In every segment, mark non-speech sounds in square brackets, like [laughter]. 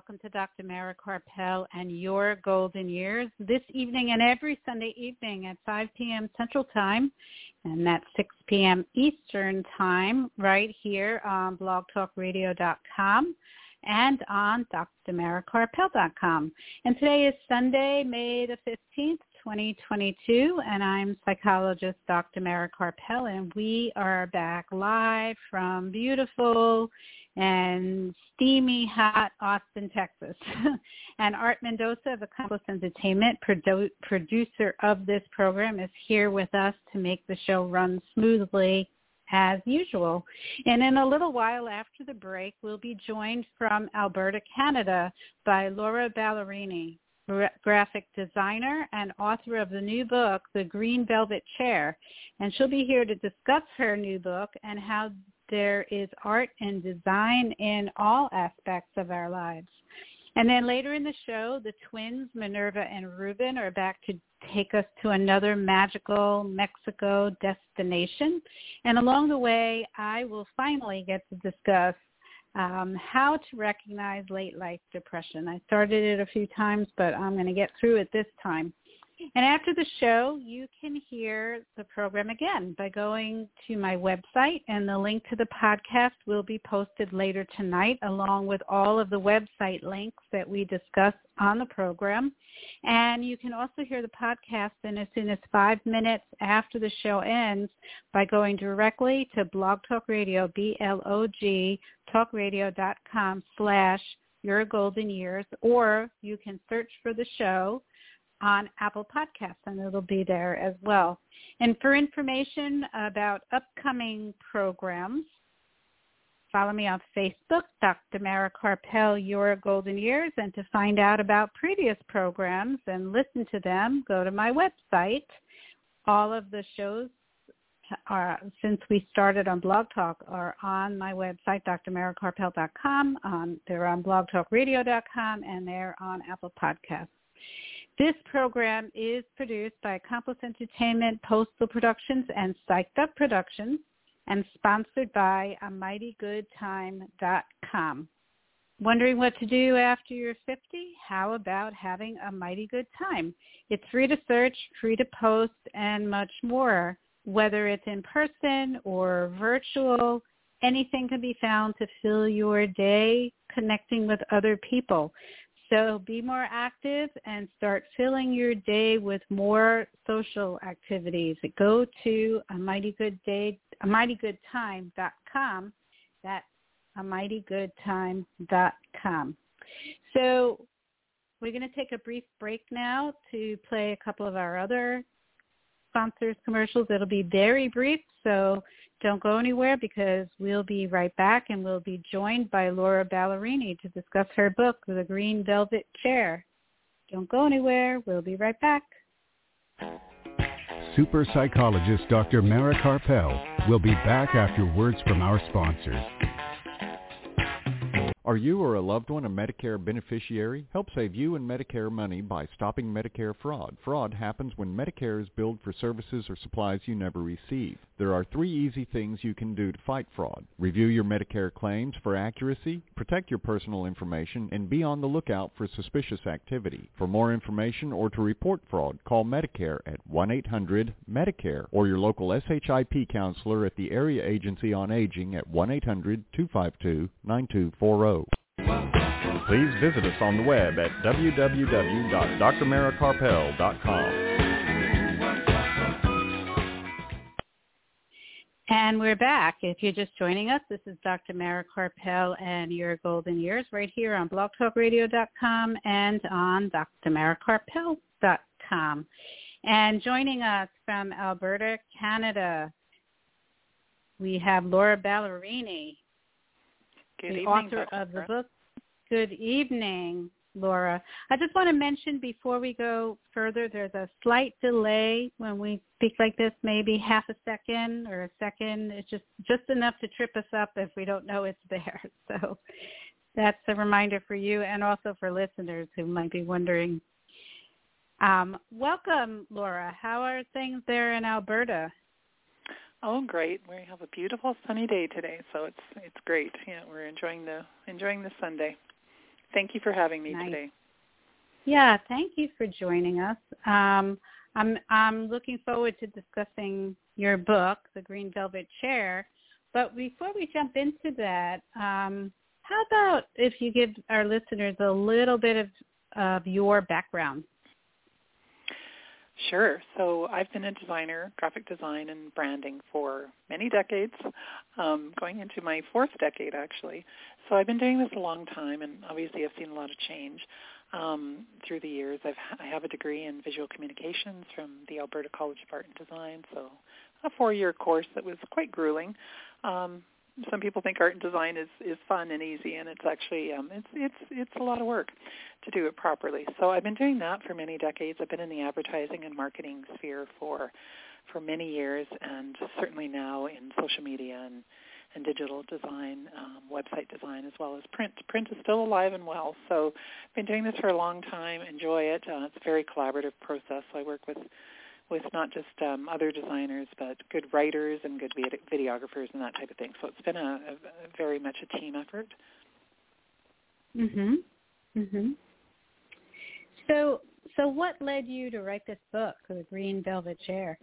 Welcome to Dr. Mara Karpel and your golden years this evening and every Sunday evening at 5 p.m. Central Time and that's 6 p.m. Eastern Time right here on blogtalkradio.com and on drmarakarpel.com. And today is Sunday, May the 15th, 2022, and I'm psychologist Dr. Mara Karpel, and we are back live from beautiful and steamy hot Austin, Texas. [laughs] and Art Mendoza of Accomplice Entertainment, produ- producer of this program, is here with us to make the show run smoothly as usual. And in a little while after the break, we'll be joined from Alberta, Canada by Laura Ballerini, graphic designer and author of the new book, The Green Velvet Chair. And she'll be here to discuss her new book and how there is art and design in all aspects of our lives. And then later in the show, the twins, Minerva and Ruben, are back to take us to another magical Mexico destination. And along the way, I will finally get to discuss um, how to recognize late life depression. I started it a few times, but I'm going to get through it this time. And after the show, you can hear the program again by going to my website, and the link to the podcast will be posted later tonight, along with all of the website links that we discuss on the program. And you can also hear the podcast in as soon as five minutes after the show ends by going directly to Blog Talk Radio, B-L-O-G, talkradio.com slash your golden years, or you can search for the show on Apple Podcasts, and it'll be there as well. And for information about upcoming programs, follow me on Facebook, Dr. Mara Karpel, Your Golden Years, and to find out about previous programs and listen to them, go to my website. All of the shows are, since we started on Blog Talk are on my website, drmarakarpel.com. Um, they're on blogtalkradio.com, and they're on Apple Podcasts. This program is produced by Accomplice Entertainment, Postal Productions, and Psyched Up Productions, and sponsored by amightygoodtime.com. Wondering what to do after you're 50? How about having a mighty good time? It's free to search, free to post, and much more. Whether it's in person or virtual, anything can be found to fill your day connecting with other people. So be more active and start filling your day with more social activities. Go to a mighty good day, a mighty good time.com. That's a mighty good time.com. So we're going to take a brief break now to play a couple of our other sponsors commercials. It'll be very brief, so don't go anywhere because we'll be right back and we'll be joined by Laura Ballerini to discuss her book, The Green Velvet Chair. Don't go anywhere. We'll be right back. Super psychologist Dr. Mara Karpel will be back after words from our sponsors. Are you or a loved one a Medicare beneficiary? Help save you and Medicare money by stopping Medicare fraud. Fraud happens when Medicare is billed for services or supplies you never receive. There are three easy things you can do to fight fraud. Review your Medicare claims for accuracy, protect your personal information, and be on the lookout for suspicious activity. For more information or to report fraud, call Medicare at 1-800-MEDICARE or your local SHIP counselor at the Area Agency on Aging at 1-800-252-9240. Please visit us on the web at www.drmarakarpel.com. And we're back. If you're just joining us, this is Dr. Mara Karpel and Your Golden Years right here on blogtalkradio.com and on drmarakarpel.com. And joining us from Alberta, Canada, we have Laura Ballerini, Good the evening, author Dr. of the book. Good evening. Laura. I just want to mention before we go further, there's a slight delay when we speak like this, maybe half a second or a second. It's just just enough to trip us up if we don't know it's there. [laughs] So that's a reminder for you and also for listeners who might be wondering. Um, welcome, Laura. How are things there in Alberta? Oh, great! We have a beautiful sunny day today, so it's it's great. Yeah, we're enjoying the enjoying the Sunday. Thank you for having me nice. today. Yeah, thank you for joining us. Um, I'm I'm looking forward to discussing your book, The Green Velvet Chair. But before we jump into that, um, how about if you give our listeners a little bit of of your background? Sure. So I've been a designer, graphic design and branding for many decades, um, going into my fourth decade actually. So I've been doing this a long time, and obviously I've seen a lot of change um, through the years. I've I have a degree in visual communications from the Alberta College of Art and Design, so a four-year course that was quite grueling. Um, some people think art and design is is fun and easy and it's actually um it's it's it's a lot of work to do it properly. So i've been doing that for many decades. I've been in the advertising and marketing sphere for for many years and certainly now in social media and and digital design um, website design as well as print. Print is still alive and well so i've been doing this for a long time. Enjoy it. Uh, it's a very collaborative process. I work with with not just um, other designers, but good writers and good videographers and that type of thing. So it's been a, a, a very much a team effort. Mhm. Mhm. So, so what led you to write this book, The Green Velvet Chair?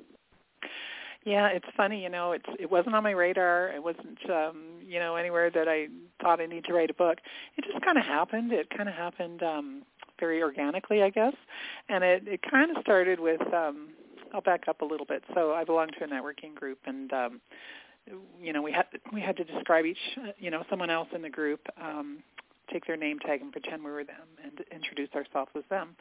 Yeah, it's funny, you know, it's it wasn't on my radar. It wasn't um, you know, anywhere that I thought I need to write a book. It just kind of happened. It kind of happened um very organically, I guess. And it it kind of started with um I'll back up a little bit. So I belong to a networking group, and um, you know we had we had to describe each you know someone else in the group. Um, take their name tag and pretend we were them and introduce ourselves as them.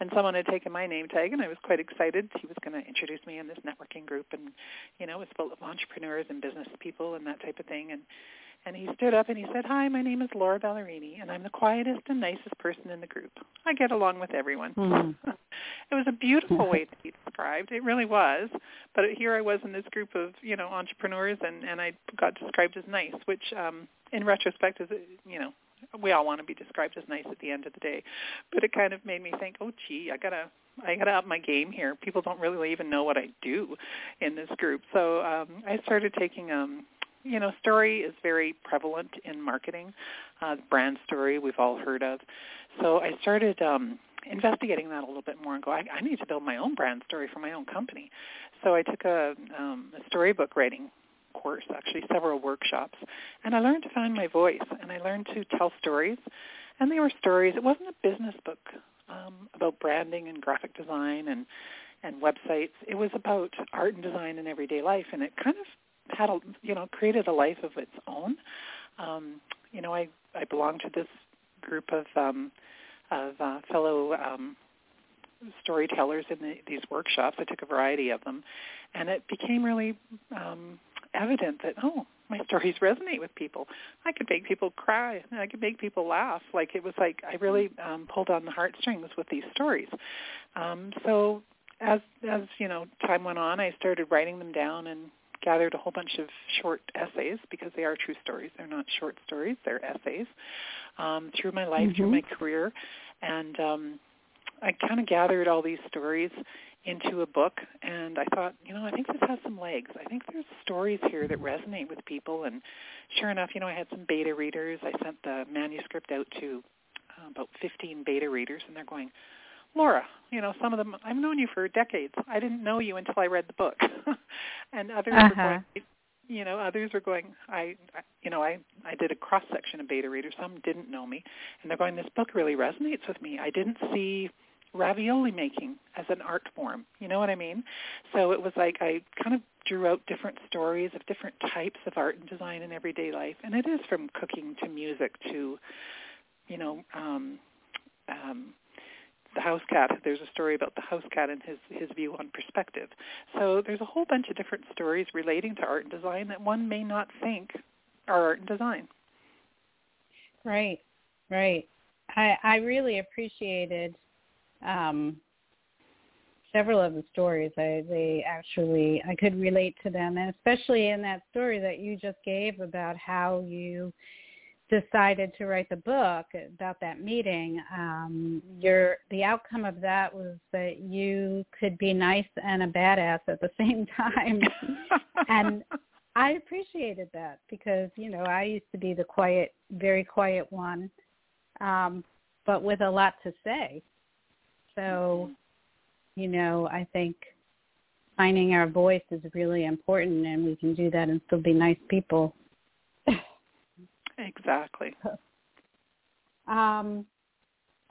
And someone had taken my name tag and I was quite excited. He was going to introduce me in this networking group and, you know, it was full of entrepreneurs and business people and that type of thing. And and he stood up and he said, "Hi, my name is Laura Ballerini, and I'm the quietest and nicest person in the group. I get along with everyone." Mm-hmm. [laughs] it was a beautiful way to be described. It really was. But here I was in this group of you know entrepreneurs, and and I got described as nice, which um, in retrospect is you know we all want to be described as nice at the end of the day. But it kind of made me think, oh gee, I gotta I gotta up my game here. People don't really even know what I do in this group. So um I started taking um you know, story is very prevalent in marketing. Uh, brand story we've all heard of. So I started um, investigating that a little bit more and go, I, I need to build my own brand story for my own company. So I took a, um, a storybook writing course, actually several workshops, and I learned to find my voice and I learned to tell stories. And they were stories. It wasn't a business book um, about branding and graphic design and and websites. It was about art and design in everyday life, and it kind of had a you know created a life of its own. Um, you know, I I belong to this group of um, of uh, fellow um, storytellers in the, these workshops. I took a variety of them, and it became really um, evident that oh, my stories resonate with people. I could make people cry. I could make people laugh. Like it was like I really um, pulled on the heartstrings with these stories. Um, so as as you know, time went on, I started writing them down and gathered a whole bunch of short essays because they are true stories. They're not short stories; they're essays um, through my life, mm-hmm. through my career, and um, I kind of gathered all these stories into a book and I thought, you know, I think this has some legs. I think there's stories here that resonate with people and sure enough, you know, I had some beta readers. I sent the manuscript out to uh, about 15 beta readers and they're going, Laura, you know, some of them I've known you for decades. I didn't know you until I read the book. [laughs] and others uh-huh. were going you know, others were going I you know, I I did a cross section of beta readers. Some didn't know me and they're going this book really resonates with me. I didn't see ravioli making as an art form. You know what I mean? So it was like I kind of drew out different stories of different types of art and design in everyday life. And it is from cooking to music to, you know, um, um, the house cat. There's a story about the house cat and his his view on perspective. So there's a whole bunch of different stories relating to art and design that one may not think are art and design. Right, right. I, I really appreciated um, several of the stories. I, they actually I could relate to them, and especially in that story that you just gave about how you decided to write the book about that meeting. Um, your the outcome of that was that you could be nice and a badass at the [laughs] same time, and I appreciated that because you know I used to be the quiet, very quiet one, um, but with a lot to say. So, you know, I think finding our voice is really important, and we can do that and still be nice people. Exactly. [laughs] Um,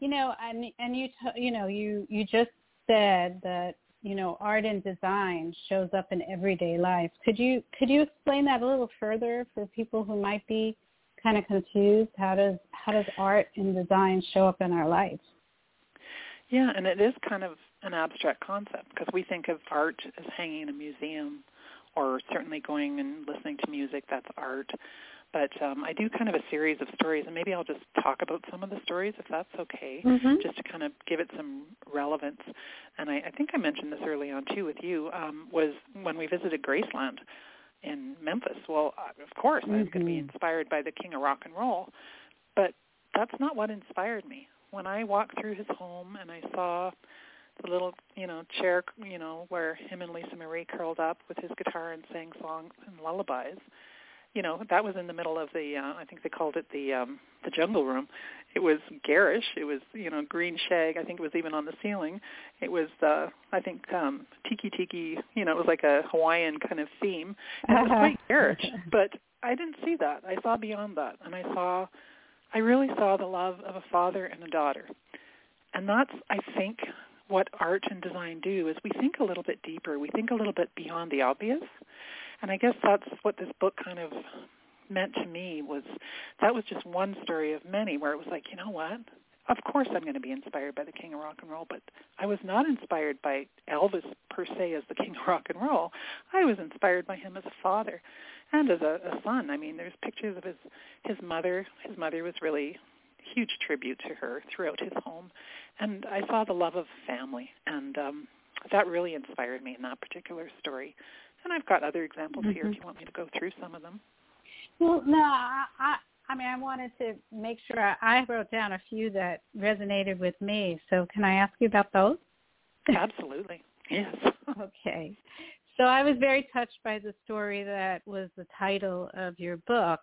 you know, and and you t- you know you you just said that you know art and design shows up in everyday life. Could you could you explain that a little further for people who might be kind of confused? How does how does art and design show up in our lives? Yeah, and it is kind of an abstract concept because we think of art as hanging in a museum or certainly going and listening to music, that's art. But um, I do kind of a series of stories, and maybe I'll just talk about some of the stories if that's okay, mm-hmm. just to kind of give it some relevance. And I, I think I mentioned this early on too with you, um, was when we visited Graceland in Memphis. Well, uh, of course, mm-hmm. I was going to be inspired by the King of Rock and Roll, but that's not what inspired me when I walked through his home and I saw the little, you know, chair, you know, where him and Lisa Marie curled up with his guitar and sang songs and lullabies, you know, that was in the middle of the, uh, I think they called it the um, the jungle room. It was garish. It was, you know, green shag. I think it was even on the ceiling. It was, uh, I think, um, tiki tiki. You know, it was like a Hawaiian kind of theme. And it was quite [laughs] garish. But I didn't see that. I saw beyond that, and I saw I really saw the love of a father and a daughter. And that's, I think, what art and design do is we think a little bit deeper. We think a little bit beyond the obvious. And I guess that's what this book kind of meant to me was that was just one story of many where it was like, you know what? Of course I'm going to be inspired by the king of rock and roll, but I was not inspired by Elvis per se as the king of rock and roll. I was inspired by him as a father and as a, a son. I mean, there's pictures of his his mother. His mother was really huge tribute to her throughout his home, and I saw the love of family, and um, that really inspired me in that particular story. And I've got other examples mm-hmm. here if you want me to go through some of them. Well, no, I, I, I mean, I wanted to make sure I, I wrote down a few that resonated with me. So can I ask you about those? Absolutely. Yes. [laughs] okay. So I was very touched by the story that was the title of your book,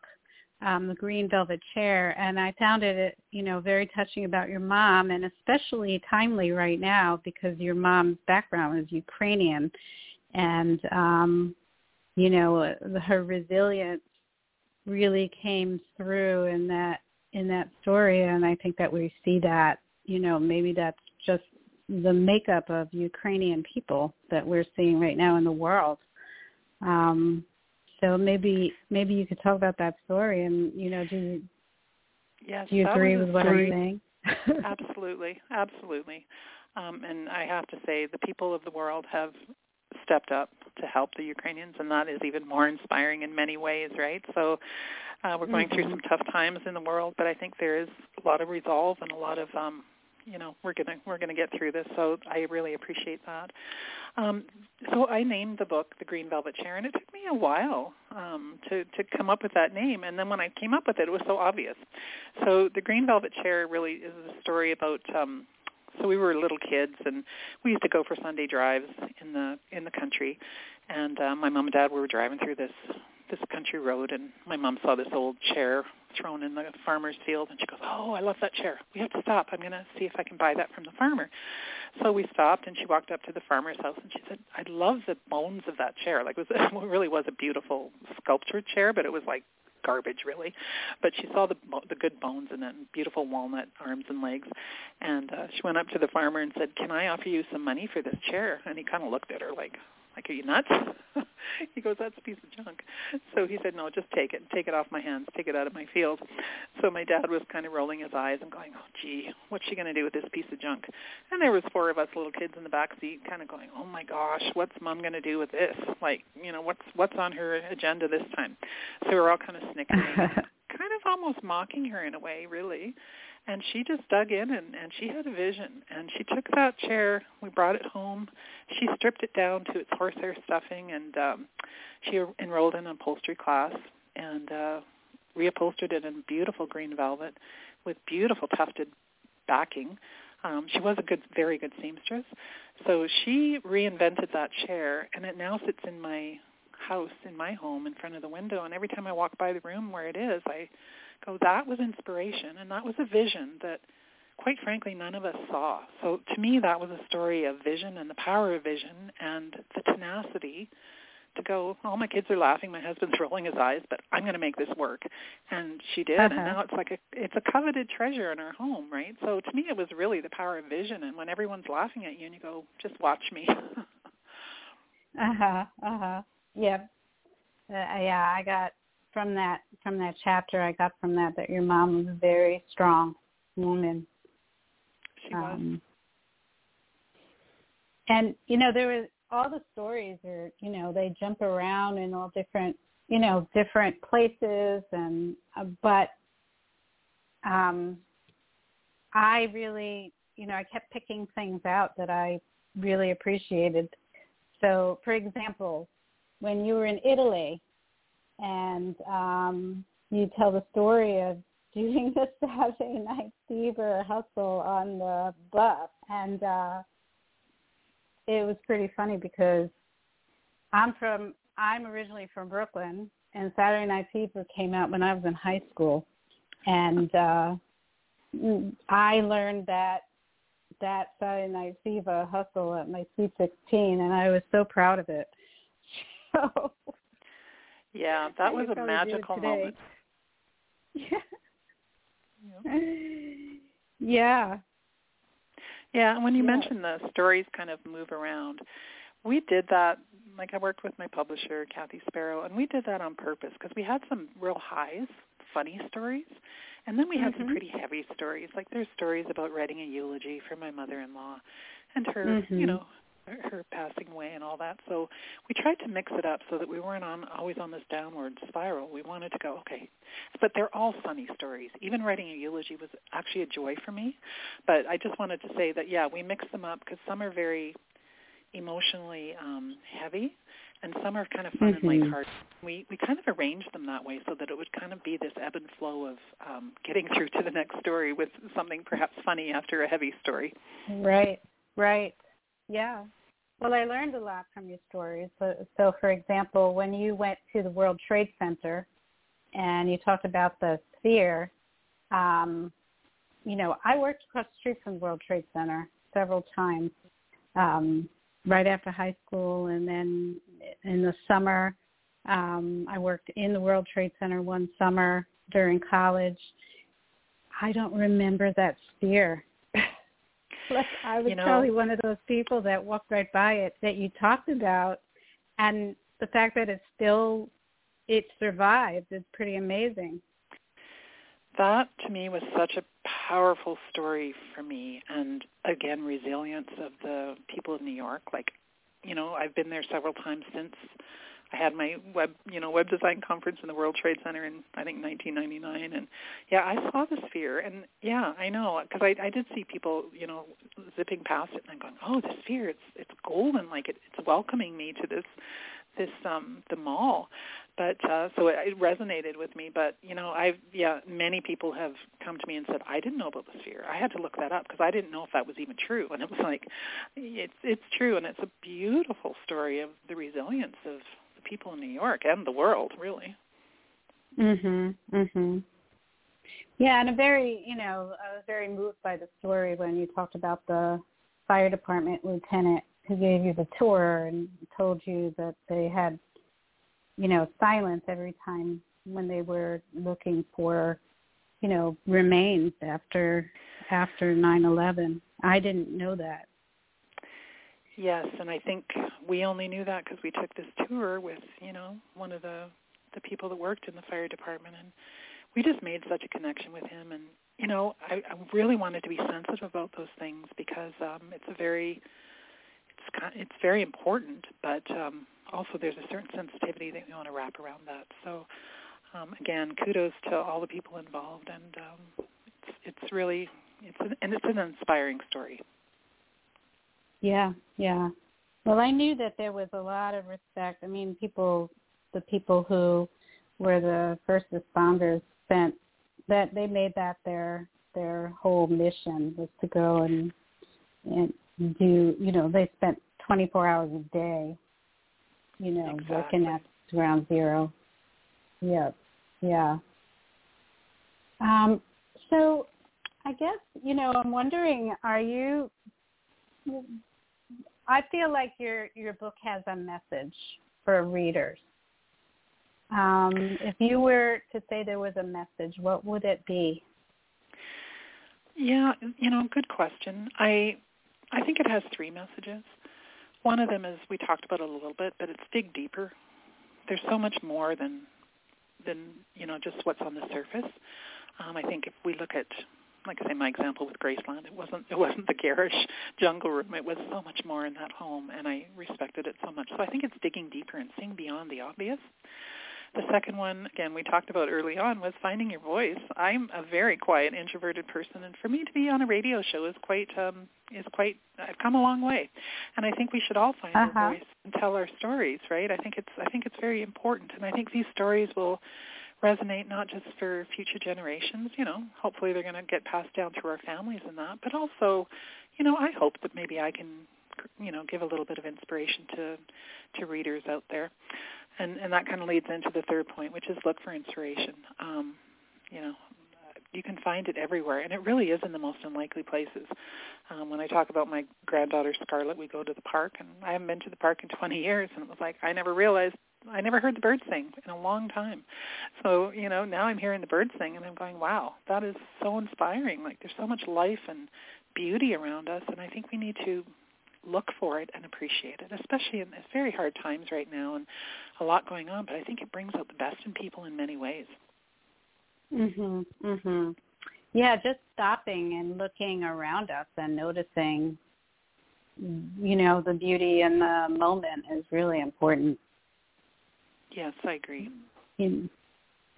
um, The Green Velvet Chair, and I found it, you know, very touching about your mom, and especially timely right now because your mom's background is Ukrainian, and um, you know, her resilience really came through in that in that story, and I think that we see that, you know, maybe that's just the makeup of Ukrainian people that we're seeing right now in the world. Um, so maybe maybe you could talk about that story, and you know, do you, yes, do you agree with what I'm saying? [laughs] absolutely, absolutely. Um, and I have to say, the people of the world have stepped up to help the Ukrainians, and that is even more inspiring in many ways, right? So uh, we're going mm-hmm. through some tough times in the world, but I think there is a lot of resolve and a lot of um, you know we're gonna we're gonna get through this. So I really appreciate that. Um, so I named the book The Green Velvet Chair, and it took me a while um, to to come up with that name. And then when I came up with it, it was so obvious. So The Green Velvet Chair really is a story about. Um, so we were little kids, and we used to go for Sunday drives in the in the country. And uh, my mom and dad were driving through this this country road, and my mom saw this old chair thrown in the farmer's field, and she goes, "Oh, I love that chair. We have to stop. I'm going to see if I can buy that from the farmer." So we stopped, and she walked up to the farmer's house, and she said, "I love the bones of that chair. Like it was [laughs] it really was a beautiful sculptured chair, but it was like garbage really. But she saw the the good bones and then beautiful walnut arms and legs. And uh she went up to the farmer and said can i offer you some money for this chair? And he kind of looked at her like like, are you nuts? [laughs] he goes, that's a piece of junk. So he said, no, just take it. Take it off my hands. Take it out of my field. So my dad was kind of rolling his eyes and going, oh, gee, what's she going to do with this piece of junk? And there was four of us little kids in the back seat kind of going, oh, my gosh, what's mom going to do with this? Like, you know, what's what's on her agenda this time? So we we're all kind of snickering. [laughs] kind of almost mocking her in a way, really. And she just dug in and, and she had a vision. And she took that chair. We brought it home. She stripped it down to its horsehair stuffing, and um, she enrolled in an upholstery class and uh, reupholstered it in beautiful green velvet with beautiful tufted backing. Um, she was a good, very good seamstress. So she reinvented that chair, and it now sits in my house, in my home, in front of the window. And every time I walk by the room where it is, I go, that was inspiration, and that was a vision that, quite frankly, none of us saw. So to me, that was a story of vision and the power of vision and the tenacity to go, all my kids are laughing, my husband's rolling his eyes, but I'm going to make this work. And she did, uh-huh. and now it's like a it's a coveted treasure in our home, right? So to me it was really the power of vision and when everyone's laughing at you and you go, just watch me. [laughs] uh-huh. Uh-huh. Yep. Uh, yeah, I got from that from that chapter I got from that that your mom was a very strong woman. She was. Um, and you know there was all the stories are you know they jump around in all different you know different places and uh, but um I really you know I kept picking things out that I really appreciated. So for example, when you were in Italy and um you tell the story of [laughs] doing the Saturday night fever hustle on the bus and uh it was pretty funny because I'm from I'm originally from Brooklyn and Saturday Night Fever came out when I was in high school and uh I learned that that Saturday Night Fever hustle at my sweet sixteen and I was so proud of it. [laughs] So Yeah, that was a magical moment. [laughs] Yeah. Yeah. Yeah, and when you yeah. mentioned the stories kind of move around, we did that. Like I worked with my publisher, Kathy Sparrow, and we did that on purpose because we had some real highs, funny stories, and then we had mm-hmm. some pretty heavy stories. Like there's stories about writing a eulogy for my mother-in-law, and her, mm-hmm. you know, her passing away and all that. So we tried to mix it up so that we weren't on always on this downward spiral. We wanted to go, okay, but they're all funny stories. Even writing a eulogy was actually a joy for me. But I just wanted to say that yeah, we mix them up because some are very emotionally um, heavy, and some are kind of fun mm-hmm. and lighthearted. We we kind of arranged them that way so that it would kind of be this ebb and flow of um, getting [laughs] through to the next story with something perhaps funny after a heavy story. Right, right, yeah. Well, I learned a lot from your stories. So, so, for example, when you went to the World Trade Center and you talked about the sphere, um, you know, I worked across the street from the World Trade Center several times, um, right after high school, and then in the summer, um, I worked in the World Trade Center one summer during college. I don't remember that sphere. [laughs] like I was you know, probably one of those people that walked right by it that you talked about, and the fact that it still it survived is pretty amazing. That to me was such a powerful story for me, and again resilience of the people of New York. Like, you know, I've been there several times since I had my web, you know, web design conference in the World Trade Center in I think 1999, and yeah, I saw the sphere, and yeah, I know because I I did see people, you know, zipping past it, and going, oh, the sphere, it's it's golden, like it, it's welcoming me to this this um the mall. But uh so it, it resonated with me but you know i've yeah many people have come to me and said i didn't know about the sphere. I had to look that up because i didn't know if that was even true and it was like it's it's true and it's a beautiful story of the resilience of people in New York and the world, really. Mhm. Mhm. Yeah, and a very, you know, I was very moved by the story when you talked about the fire department lieutenant who gave you the tour and told you that they had, you know, silence every time when they were looking for, you know, remains after after nine eleven. I didn't know that. Yes, and I think we only knew that because we took this tour with, you know, one of the the people that worked in the fire department, and we just made such a connection with him. And you know, I, I really wanted to be sensitive about those things because um, it's a very it's kind, it's very important, but um, also there's a certain sensitivity that we want to wrap around that. So um, again, kudos to all the people involved, and um, it's, it's really it's an, and it's an inspiring story. Yeah, yeah. Well, I knew that there was a lot of respect. I mean, people, the people who were the first responders spent that they made that their their whole mission was to go and and do you know they spent 24 hours a day you know exactly. working at ground zero yeah yeah um so i guess you know i'm wondering are you i feel like your your book has a message for readers um if you were to say there was a message what would it be yeah, you know, good question. I I think it has three messages. One of them is we talked about it a little bit, but it's dig deeper. There's so much more than than you know just what's on the surface. Um, I think if we look at, like I say, my example with Graceland, it wasn't it wasn't the garish jungle room. It was so much more in that home, and I respected it so much. So I think it's digging deeper and seeing beyond the obvious. The second one, again, we talked about early on, was finding your voice. I'm a very quiet, introverted person, and for me to be on a radio show is quite um, is quite. I've come a long way, and I think we should all find uh-huh. our voice and tell our stories. Right? I think it's I think it's very important, and I think these stories will resonate not just for future generations. You know, hopefully they're going to get passed down through our families and that, but also, you know, I hope that maybe I can you know give a little bit of inspiration to to readers out there and and that kind of leads into the third point, which is look for inspiration. Um, you know, you can find it everywhere, and it really is in the most unlikely places. Um, when I talk about my granddaughter Scarlett, we go to the park, and I haven't been to the park in 20 years, and it was like I never realized I never heard the birds sing in a long time. So you know, now I'm hearing the birds sing, and I'm going, wow, that is so inspiring. Like there's so much life and beauty around us, and I think we need to look for it and appreciate it, especially in it's very hard times right now and a lot going on, but I think it brings out the best in people in many ways. Mhm. Mhm. Yeah, just stopping and looking around us and noticing you know, the beauty in the moment is really important. Yes, I agree. You,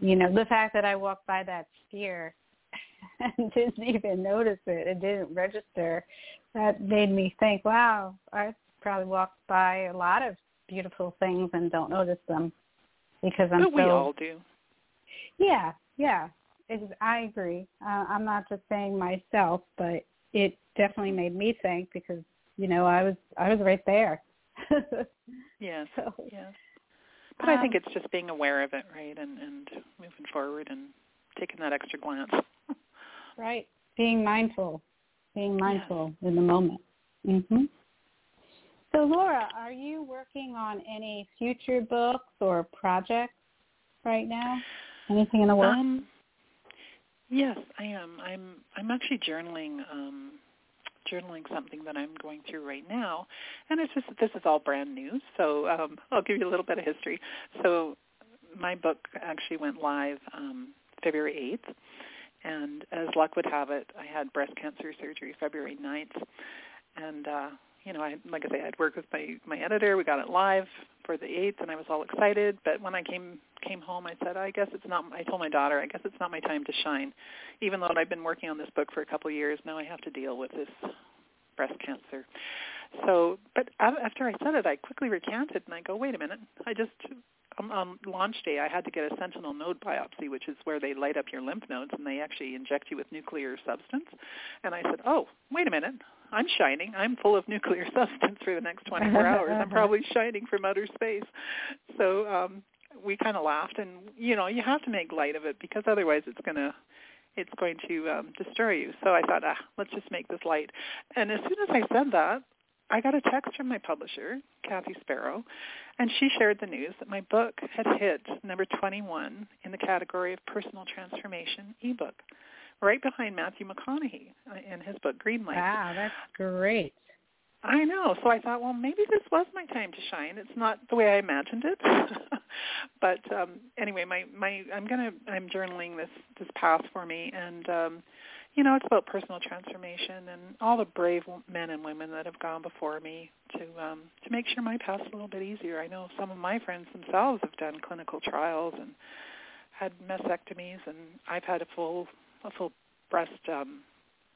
you know, the fact that I walked by that sphere [laughs] and didn't even notice it, it didn't register that made me think, wow, I probably walked by a lot of beautiful things and don't notice them because I'm but so. we all do. Yeah, yeah, I agree. Uh, I'm not just saying myself, but it definitely made me think because you know I was I was right there. [laughs] yes. So, yes. But um, I think it's just being aware of it, right, and and moving forward and taking that extra glance. [laughs] right. Being mindful being mindful yes. in the moment. Mhm. So Laura, are you working on any future books or projects right now? Anything in the works? Um, yes, I am. I'm I'm actually journaling um, journaling something that I'm going through right now, and it's just this is all brand new. So um, [laughs] I'll give you a little bit of history. So my book actually went live um, February 8th, and as luck would have it, I had breast cancer surgery February 9th. And, uh, you know, I, like I say, I'd worked with my, my editor. We got it live for the 8th, and I was all excited. But when I came came home, I said, I guess it's not, I told my daughter, I guess it's not my time to shine. Even though I've been working on this book for a couple of years, now I have to deal with this breast cancer. So, but after I said it, I quickly recanted, and I go, wait a minute, I just um, on launch day, I had to get a sentinel node biopsy, which is where they light up your lymph nodes and they actually inject you with nuclear substance. And I said, oh, wait a minute. I'm shining. I'm full of nuclear [laughs] substance for the next 24 hours. I'm [laughs] probably shining from outer space. So um, we kind of laughed, and you know, you have to make light of it because otherwise, it's going to it's going to um, destroy you. So I thought, ah, let's just make this light. And as soon as I said that, I got a text from my publisher, Kathy Sparrow, and she shared the news that my book had hit number 21 in the category of personal transformation ebook, right behind Matthew McConaughey in his book Greenlight. Wow, that's great. I know. So I thought, well, maybe this was my time to shine. It's not the way I imagined it, [laughs] but um, anyway, my my I'm gonna I'm journaling this this path for me, and um, you know, it's about personal transformation and all the brave men and women that have gone before me to um, to make sure my path's a little bit easier. I know some of my friends themselves have done clinical trials and had mastectomies, and I've had a full a full breast um,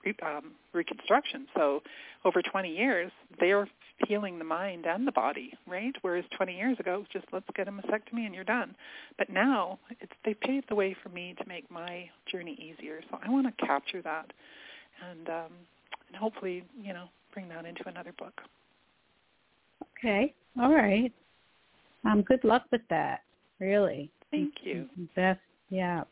re- um, reconstruction. So over 20 years, they're healing the mind and the body, right? Whereas 20 years ago, it was just let's get a mastectomy and you're done. But now it's they paved the way for me to make my journey easier. So I want to capture that, and um, and hopefully, you know, bring that into another book. Okay. All right. Um, good luck with that. Really. Thank you. Best. Yeah.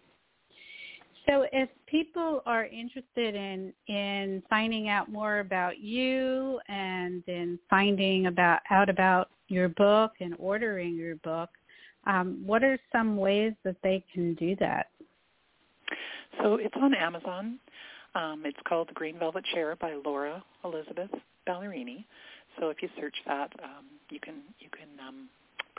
So if people are interested in in finding out more about you and in finding about out about your book and ordering your book, um, what are some ways that they can do that? So it's on Amazon. Um, it's called The Green Velvet Chair by Laura Elizabeth Ballerini. So if you search that, um, you can you can um,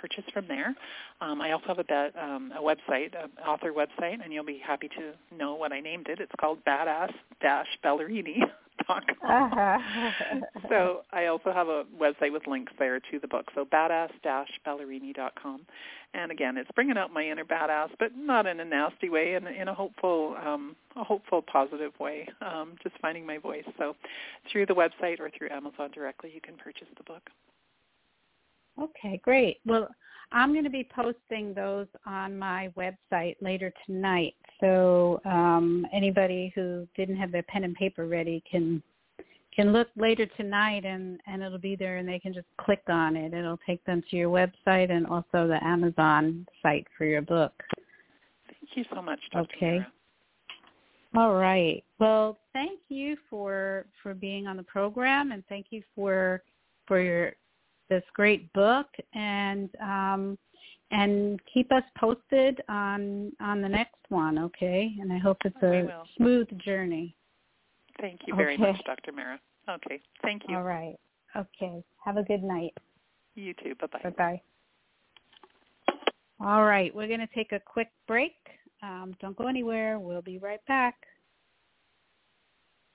purchase from there. Um, I also have a, be- um, a website, an author website, and you'll be happy to know what I named it. It's called Badass-Ballerini. Uh-huh. so I also have a website with links there to the book. So badass-ballerini.com. And again, it's bringing out my inner badass, but not in a nasty way, in, in a hopeful, um, a hopeful, positive way. Um, just finding my voice. So through the website or through Amazon directly, you can purchase the book. Okay, great. Well, I'm going to be posting those on my website later tonight. So um, anybody who didn't have their pen and paper ready can can look later tonight and, and it'll be there and they can just click on it. It'll take them to your website and also the Amazon site for your book. Thank you so much, Dr. Okay. Mara. All right. Well, thank you for for being on the program and thank you for for your this great book and um, and keep us posted on on the next one, okay? And I hope it's a smooth journey. Thank you very Okay. much, Dr. Mara. Okay. Thank you. All right. Okay. Have a good night. You too. Bye-bye. Bye bye. All right, we're going to take a quick break. Um, don't go anywhere. We'll be right back.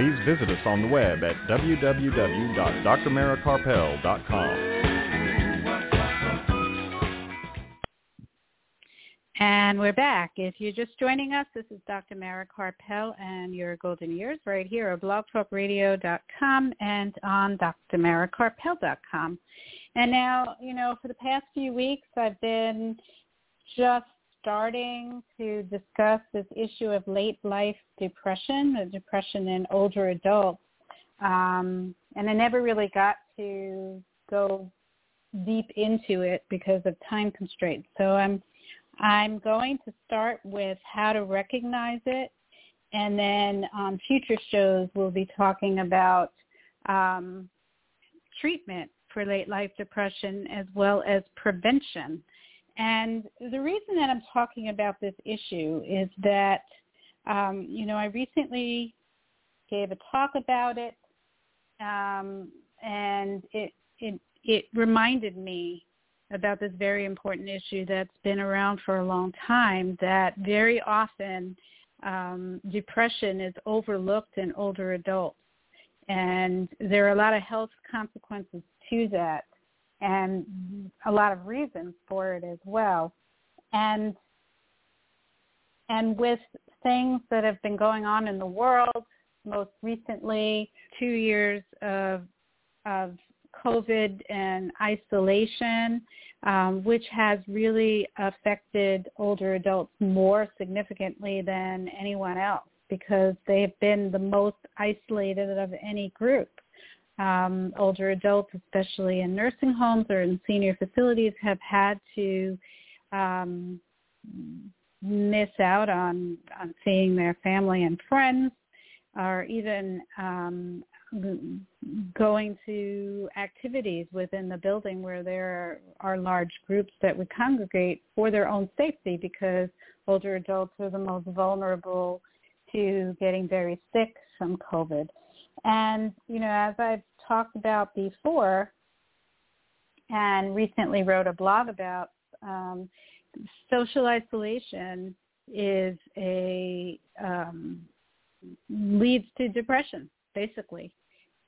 Please visit us on the web at www.drmarakarpel.com. And we're back. If you're just joining us, this is Dr. Mara Karpel and your golden years right here at blogtalkradio.com and on drmarakarpel.com. And now, you know, for the past few weeks, I've been just starting to discuss this issue of late life depression, the depression in older adults. Um, and I never really got to go deep into it because of time constraints. So I'm I'm going to start with how to recognize it, and then on future shows we'll be talking about um, treatment for late life depression as well as prevention. And the reason that I'm talking about this issue is that, um, you know, I recently gave a talk about it, um, and it, it it reminded me about this very important issue that's been around for a long time. That very often um, depression is overlooked in older adults, and there are a lot of health consequences to that and a lot of reasons for it as well. And and with things that have been going on in the world, most recently two years of of COVID and isolation, um, which has really affected older adults more significantly than anyone else because they have been the most isolated of any group um, older adults, especially in nursing homes or in senior facilities, have had to um, miss out on, on seeing their family and friends, or even um, going to activities within the building where there are, large groups that would congregate for their own safety because older adults are the most vulnerable to getting very sick from COVID. And, you know, as I've talked about before and recently wrote a blog about, um, social isolation is a um, leads to depression, basically.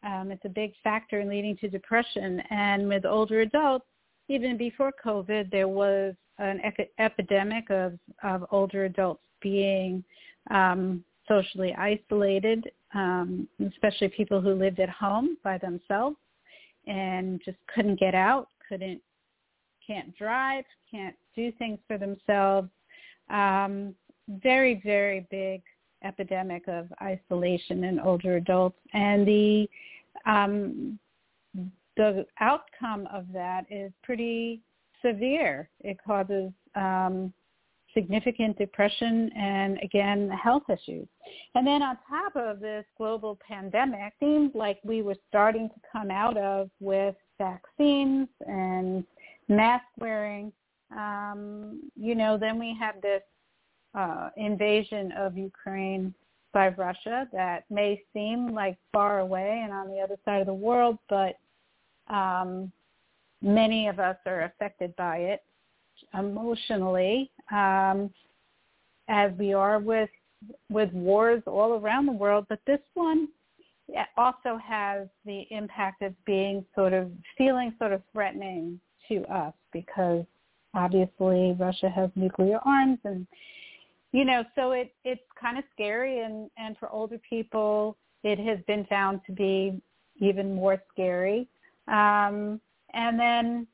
Um, it's a big factor in leading to depression. And with older adults, even before COVID, there was an epidemic of, of older adults being um, socially isolated, um, especially people who lived at home by themselves and just couldn't get out, couldn't, can't drive, can't do things for themselves. Um, very, very big epidemic of isolation in older adults, and the um, the outcome of that is pretty severe. It causes um, significant depression and again health issues. And then on top of this global pandemic, seemed like we were starting to come out of with vaccines and mask wearing. Um, you know, then we have this uh, invasion of Ukraine by Russia that may seem like far away and on the other side of the world, but um, many of us are affected by it emotionally, um, as we are with with wars all around the world. But this one also has the impact of being sort of feeling sort of threatening to us because obviously Russia has nuclear arms and you know so it it's kind of scary and and for older people it has been found to be even more scary um and then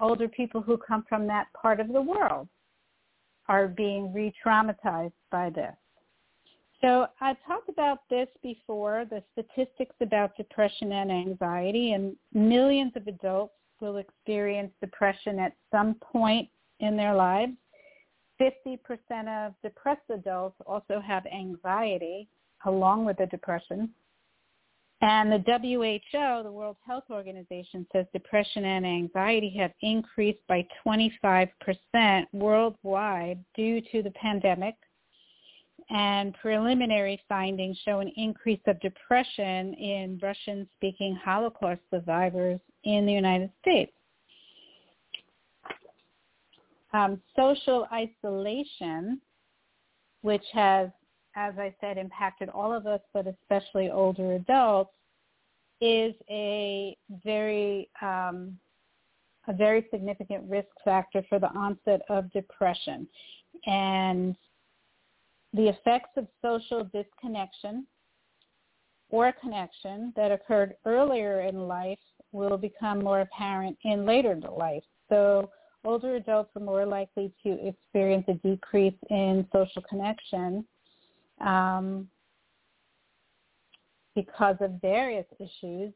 older people who come from that part of the world are being re-traumatized by this. So I've talked about this before, the statistics about depression and anxiety, and millions of adults will experience depression at some point in their lives. 50% of depressed adults also have anxiety along with the depression. And the WHO, the World Health Organization, says depression and anxiety have increased by 25% worldwide due to the pandemic. And preliminary findings show an increase of depression in Russian-speaking Holocaust survivors in the United States. Um, social isolation, which has as I said, impacted all of us, but especially older adults, is a very um, a very significant risk factor for the onset of depression. And the effects of social disconnection or connection that occurred earlier in life will become more apparent in later life. So older adults are more likely to experience a decrease in social connection um, because of various issues,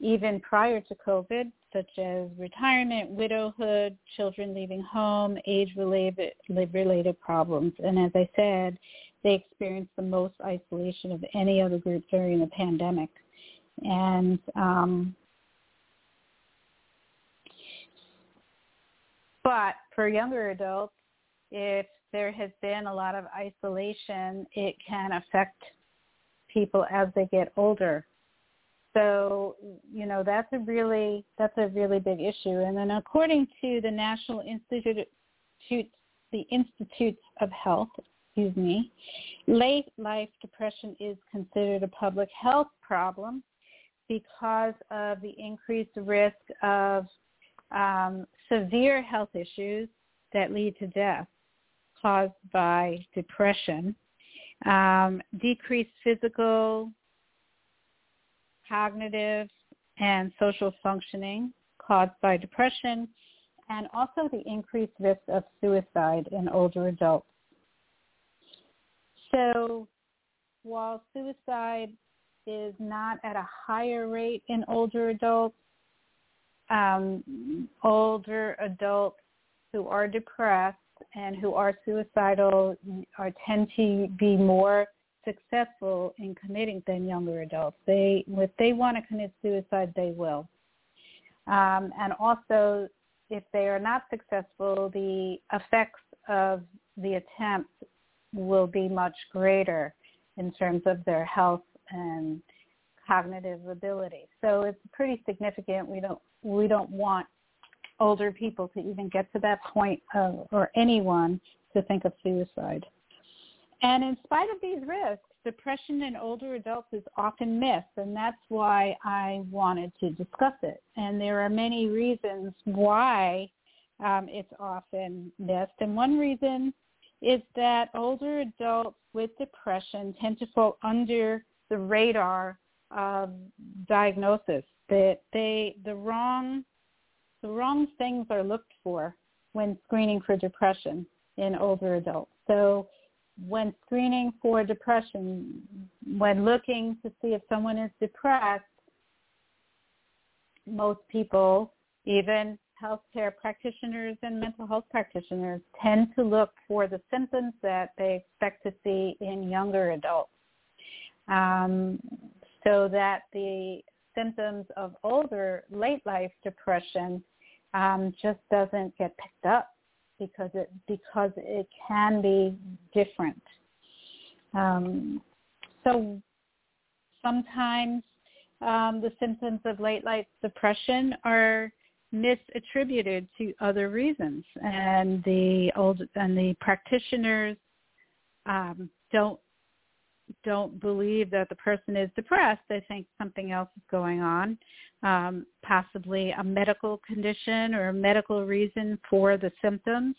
even prior to COVID, such as retirement, widowhood, children leaving home, age-related related problems. And as I said, they experienced the most isolation of any other group during the pandemic. And um, but for younger adults, if there has been a lot of isolation, it can affect people as they get older. So, you know, that's a really that's a really big issue. And then according to the National Institute the Institutes of Health, excuse me, late life depression is considered a public health problem because of the increased risk of um, severe health issues that lead to death caused by depression, um, decreased physical, cognitive, and social functioning caused by depression, and also the increased risk of suicide in older adults. So while suicide is not at a higher rate in older adults, um, older adults who are depressed and who are suicidal are tend to be more successful in committing than younger adults. They, if they want to commit suicide, they will. Um, and also, if they are not successful, the effects of the attempt will be much greater. in terms of their health and cognitive ability. So it's pretty significant. We don't we don't want older people to even get to that point of, or anyone to think of suicide. And in spite of these risks, depression in older adults is often missed, and that's why I wanted to discuss it. And there are many reasons why um, it's often missed. And one reason is that older adults with depression tend to fall under the radar of diagnosis. That they the wrong the wrong things are looked for when screening for depression in older adults. So when screening for depression, when looking to see if someone is depressed, most people, even healthcare practitioners and mental health practitioners, tend to look for the symptoms that they expect to see in younger adults. Um, so that the symptoms of older late life depression um, just doesn't get picked up because it because it can be different. Um, so sometimes um, the symptoms of late life depression are misattributed to other reasons, and the old and the practitioners um, don't don't believe that the person is depressed. They think something else is going on, um, possibly a medical condition or a medical reason for the symptoms.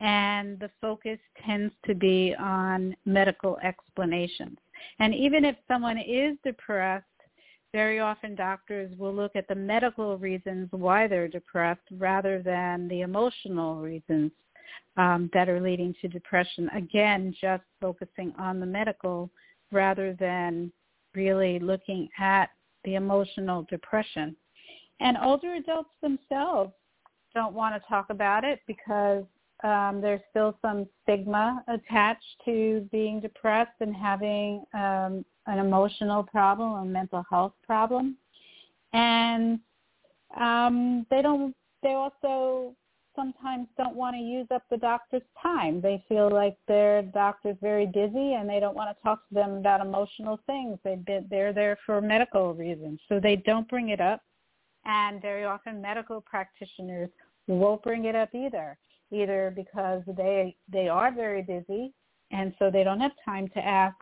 And the focus tends to be on medical explanations. And even if someone is depressed, very often doctors will look at the medical reasons why they're depressed rather than the emotional reasons um, that are leading to depression. Again, just focusing on the medical rather than really looking at the emotional depression. And older adults themselves don't want to talk about it because um, there's still some stigma attached to being depressed and having um, an emotional problem, a mental health problem, and um, they don't. They also sometimes don't want to use up the doctor's time. They feel like their doctor's very busy and they don't want to talk to them about emotional things. They've been, they're there for medical reasons. So they don't bring it up. And very often medical practitioners won't bring it up either, either because they, they are very busy and so they don't have time to ask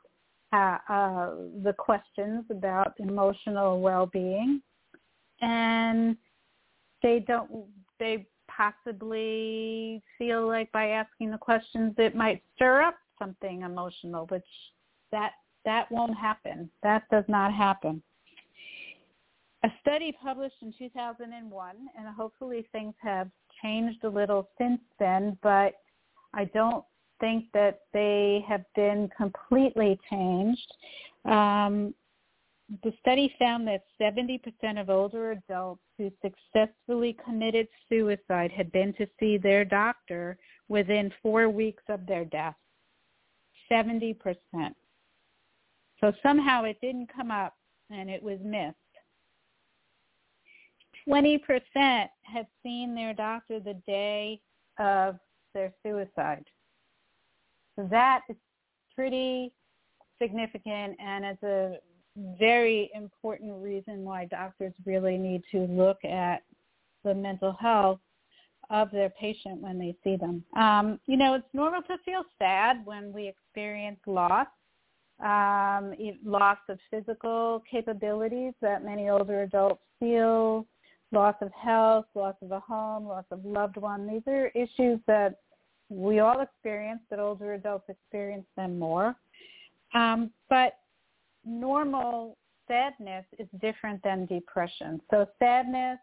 uh, uh, the questions about emotional well-being. And they don't, they possibly feel like by asking the questions it might stir up something emotional, which that that won't happen. That does not happen. A study published in 2001, and hopefully things have changed a little since then, but I don't think that they have been completely changed. Um, the study found that 70% of older adults who successfully committed suicide had been to see their doctor within four weeks of their death. 70%. So somehow it didn't come up and it was missed. 20% had seen their doctor the day of their suicide. So that is pretty significant and as a very important reason why doctors really need to look at the mental health of their patient when they see them. Um, you know, it's normal to feel sad when we experience loss, um, loss of physical capabilities that many older adults feel, loss of health, loss of a home, loss of loved one. These are issues that we all experience, but older adults experience them more. Um, but normal sadness is different than depression. So sadness,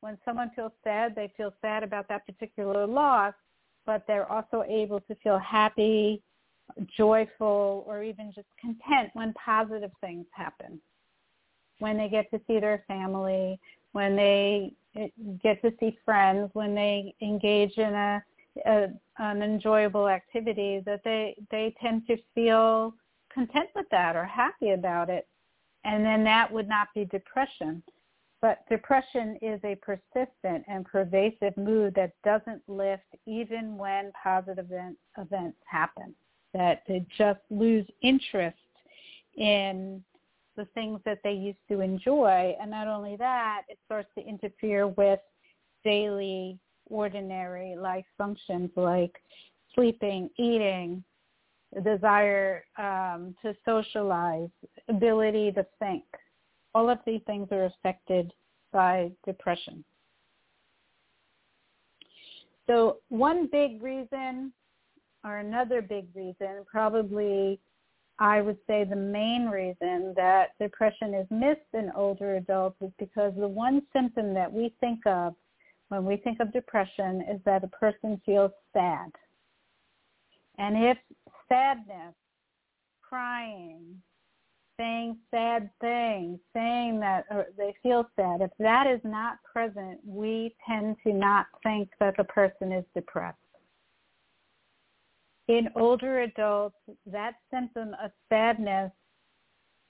when someone feels sad, they feel sad about that particular loss, but they're also able to feel happy, joyful, or even just content when positive things happen. When they get to see their family, when they eh, get to see friends, when they engage in a, a an enjoyable activity, that they they tend to feel content with that or happy about it. And then that would not be depression. But depression is a persistent and pervasive mood that doesn't lift even when positive event, events happen, that they just lose interest in the things that they used to enjoy. And not only that, it starts to interfere with daily, ordinary life functions like sleeping, eating, desire um, to socialize, ability to think. All of these things are affected by depression. So one big reason or another big reason, probably I would say the main reason that depression is missed in older adults is because the one symptom that we think of when we think of depression is that a person feels sad. And if sadness, crying, saying sad things, saying that they feel sad, if that is not present, we tend to not think that the person is depressed. In older adults, that symptom of sadness,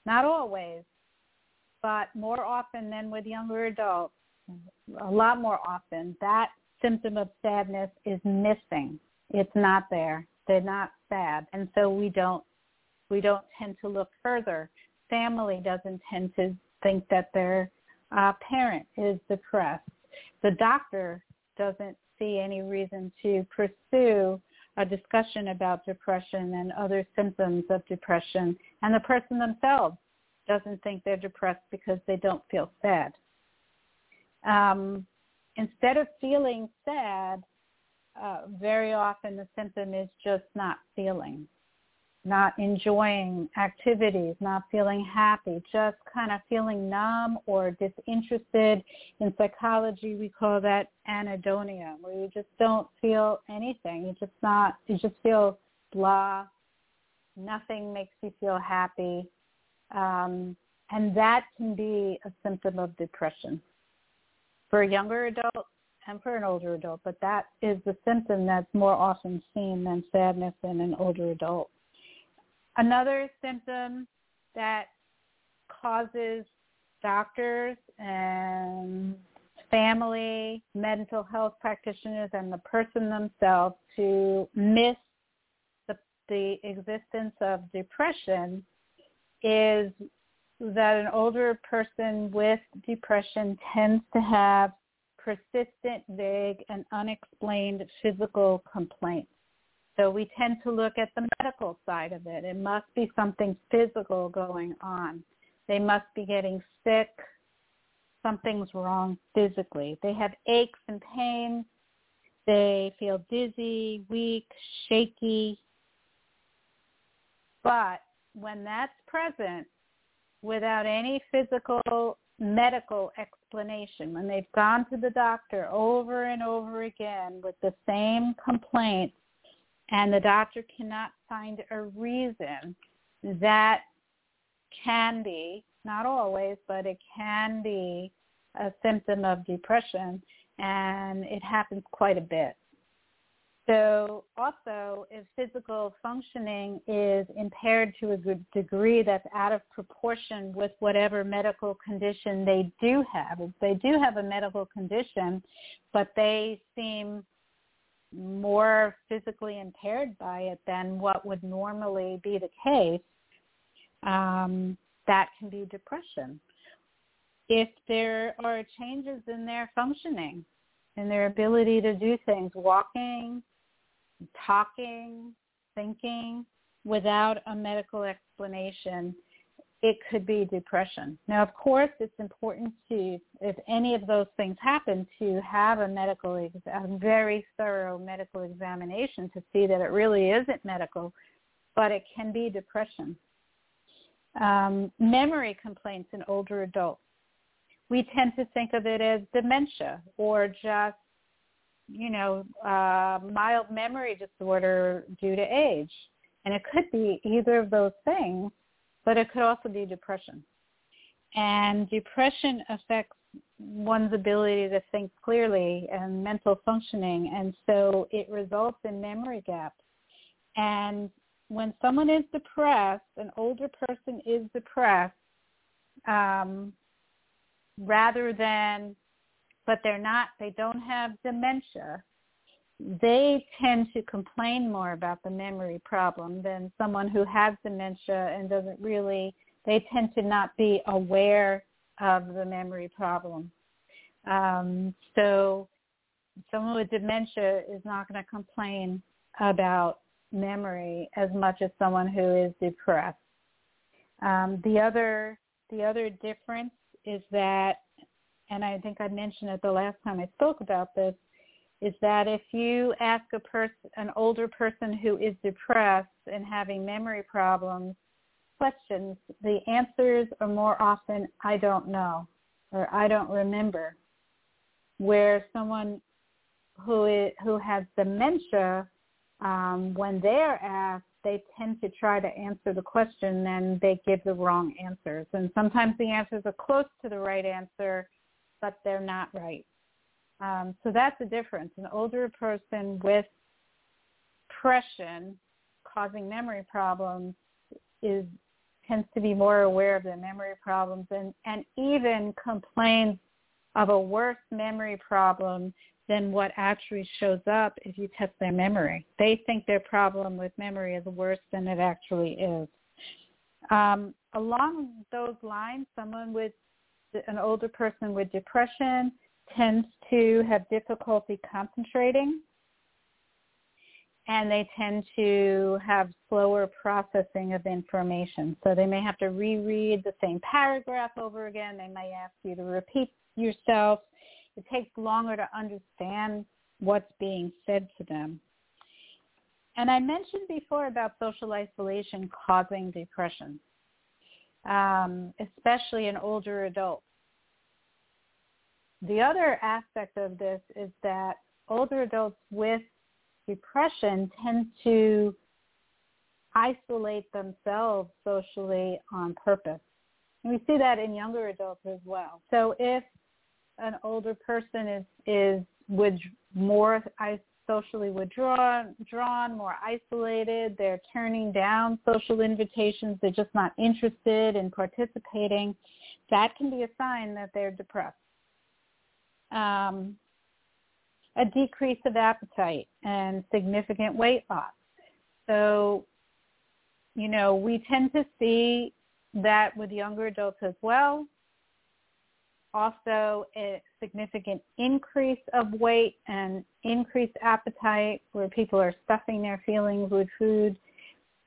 not always, but more often than with younger adults, a lot more often, that symptom of sadness is missing. It's not there. They're not sad. And so we don't we don't tend to look further. Family doesn't tend to think that their uh, parent is depressed. The doctor doesn't see any reason to pursue a discussion about depression and other symptoms of depression. And the person themselves doesn't think they're depressed because they don't feel sad. Um, instead of feeling sad, uh, very often the symptom is just not feeling not enjoying activities, not feeling happy, just kind of feeling numb or disinterested. In psychology, we call that anhedonia, where you just don't feel anything. You just not, you just feel blah. Nothing makes you feel happy. Um, and that can be a symptom of depression for younger adult and for an older adult, but that is the symptom that's more often seen than sadness in an older adult. Another symptom that causes doctors and family, mental health practitioners, and the person themselves to miss the, the existence of depression is that an older person with depression tends to have persistent, vague, and unexplained physical complaints. So we tend to look at the medical side of it. It must be something physical going on. They must be getting sick. Something's wrong physically. They have aches and pains. They feel dizzy, weak, shaky. But when that's present without any physical medical explanation, when they've gone to the doctor over and over again with the same complaints, and the doctor cannot find a reason that can be, not always, but it can be a symptom of depression and it happens quite a bit. So also, if physical functioning is impaired to a good degree that's out of proportion with whatever medical condition they do have, if they do have a medical condition, but they seem more physically impaired by it than what would normally be the case, um, that can be depression. If there are changes in their functioning, in their ability to do things, walking, talking, thinking, without a medical explanation, it could be depression. Now, of course, it's important to, if any of those things happen, to have a medical, a very thorough medical examination to see that it really isn't medical, but it can be depression. Um, memory complaints in older adults. We tend to think of it as dementia or just, you know, uh, mild memory disorder due to age. And it could be either of those things but it could also be depression. And depression affects one's ability to think clearly and mental functioning, and so it results in memory gaps. And when someone is depressed, an older person is depressed, um, rather than, but they're not, they don't have dementia, they tend to complain more about the memory problem than someone who has dementia and doesn't really, they tend to not be aware of the memory problem. Um, so someone with dementia is not going to complain about memory as much as someone who is depressed. Um, the other the other difference is that, and I think I mentioned it the last time I spoke about this, is that if you ask a person, an older person who is depressed and having memory problems, questions, the answers are more often "I don't know" or "I don't remember." Where someone who is, who has dementia, um, when they're asked, they tend to try to answer the question and they give the wrong answers. And sometimes the answers are close to the right answer, but they're not right. Um, so that's the difference. An older person with depression causing memory problems is tends to be more aware of their memory problems and, and even complains of a worse memory problem than what actually shows up if you test their memory. They think their problem with memory is worse than it actually is. Um, along those lines, someone with an older person with depression tends to have difficulty concentrating and they tend to have slower processing of information. So they may have to reread the same paragraph over again. They may ask you to repeat yourself it takes longer to understand what's being said to them. And I mentioned before about social isolation causing depression, um, especially in older adults. The other aspect of this is that older adults with depression tend to isolate themselves socially on purpose. And we see that in younger adults as well. So if an older person is is would more socially withdrawn, drawn, more isolated. They're turning down social invitations. They're just not interested in participating. That can be a sign that they're depressed. Um, a decrease of appetite and significant weight loss. So, you know, we tend to see that with younger adults as well also a significant increase of weight and increased appetite where people are stuffing their feelings with food.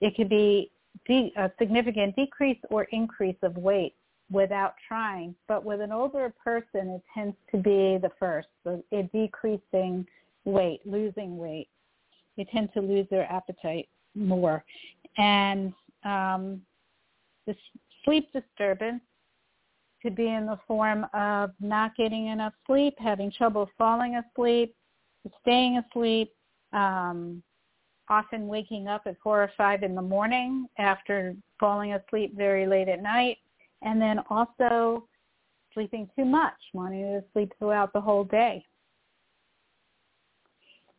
It could be de- a significant decrease or increase of weight without trying. But with an older person, it tends to be the first, so a decreasing weight, losing weight. They tend to lose their appetite more. And um, the sleep disturbance could be in the form of not getting enough sleep, having trouble falling asleep, staying asleep, um, often waking up at four or five in the morning after falling asleep very late at night, and then also sleeping too much, wanting to sleep throughout the whole day.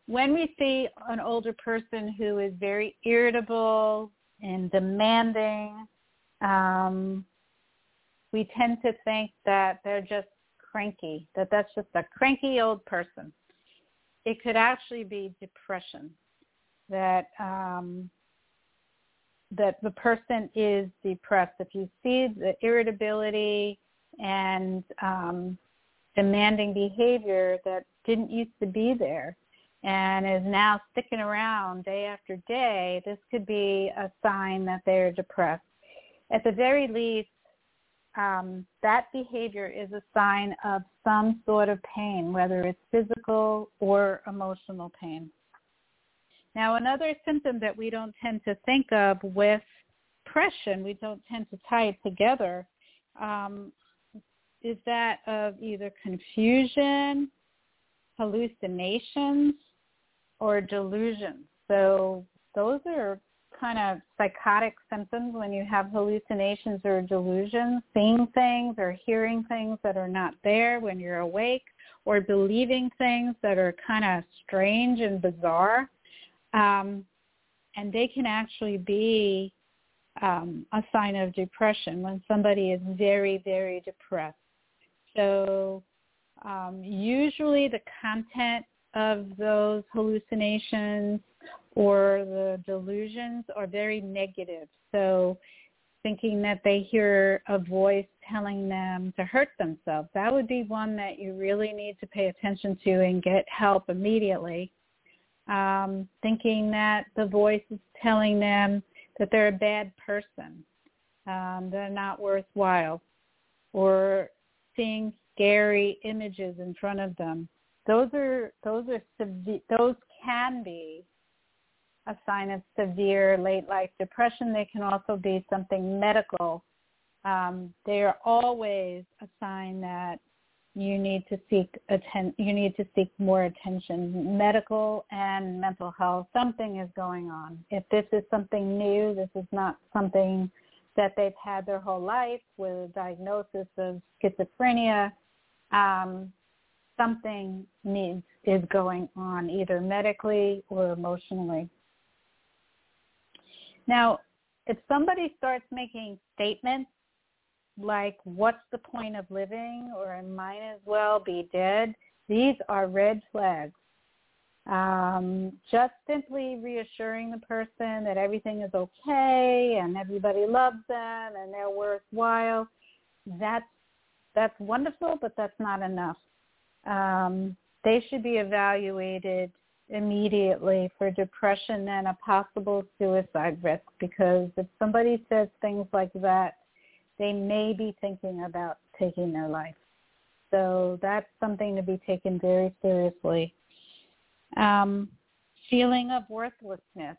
When we see an older person who is very irritable and demanding, um, we tend to think that they're just cranky, that that's just a cranky old person. It could actually be depression, that um, that the person is depressed. If you see the irritability and um, demanding behavior that didn't used to be there and is now sticking around day after day, this could be a sign that they're depressed. At the very least, um, that behavior is a sign of some sort of pain, whether it's physical or emotional pain. Now, another symptom that we don't tend to think of with depression, we don't tend to tie it together, um, is that of either confusion, hallucinations, or delusions. So those are kind of psychotic symptoms when you have hallucinations or delusions, seeing things or hearing things that are not there when you're awake, or believing things that are kind of strange and bizarre. Um, and they can actually be um, a sign of depression when somebody is very, very depressed. So um, usually the content of those hallucinations or the delusions are very negative. So thinking that they hear a voice telling them to hurt themselves, that would be one that you really need to pay attention to and get help immediately. Um, thinking that the voice is telling them that they're a bad person, um, they're not worthwhile, or seeing scary images in front of them. Those are those are. Those can be a sign of severe late life depression. They can also be something medical. Um, they are always a sign that you need to seek atten- you need to seek more attention medical and mental health something is going on if this is something new this is not something that they've had their whole life with a diagnosis of schizophrenia um, something needs is going on either medically or emotionally now if somebody starts making statements like what's the point of living or I might as well be dead, these are red flags. Um, just simply reassuring the person that everything is okay and everybody loves them and they're worthwhile, that's that's wonderful, but that's not enough. Um, they should be evaluated immediately for depression and a possible suicide risk because if somebody says things like that, they may be thinking about taking their life. So that's something to be taken very seriously. Um, feeling of worthlessness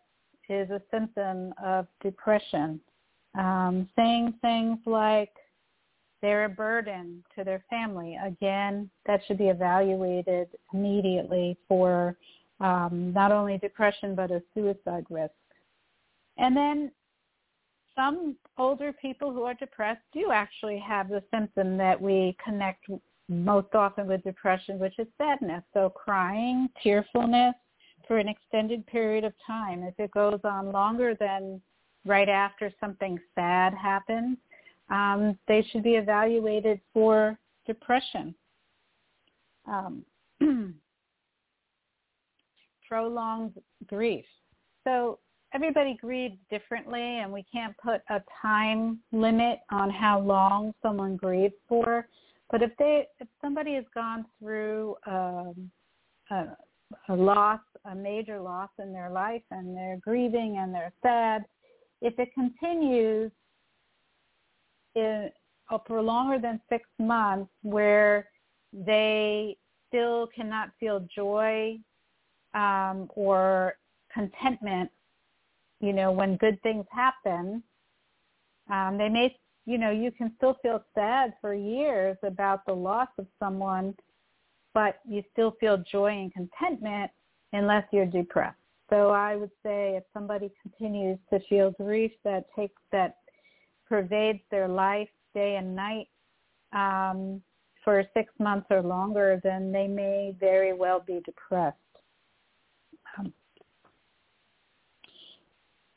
is a symptom of depression. Um, saying things like they're a burden to their family, again, that should be evaluated immediately for um, not only depression but a suicide risk. And then some older people who are depressed do actually have the symptom that we connect most often with depression, which is sadness. So crying, tearfulness for an extended period of time. If it goes on longer than right after something sad happens, um, they should be evaluated for depression. Um, [clears throat] prolonged grief. So everybody grieves differently and we can't put a time limit on how long someone grieves for. But if they if somebody has gone through um, a, a loss, a major loss in their life and they're grieving and they're sad, if it continues in, uh, for longer than six months where they still cannot feel joy um, or contentment you know, when good things happen, um, they may, you know, you can still feel sad for years about the loss of someone, but you still feel joy and contentment unless you're depressed. So I would say if somebody continues to feel grief that takes that pervades their life day and night um, for six months or longer, then they may very well be depressed. Um,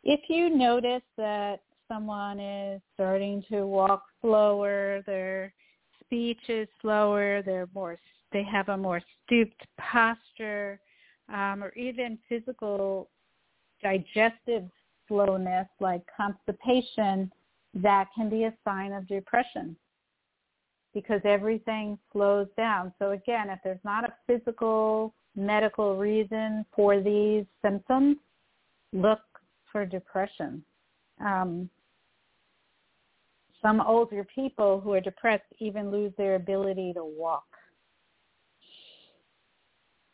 if you notice that someone is starting to walk slower, their speech is slower, they're more they have a more stooped posture, um, or even physical digestive slowness like constipation, that can be a sign of depression because everything slows down. So again, if there's not a physical medical reason for these symptoms, look for depression. Um, some older people who are depressed even lose their ability to walk.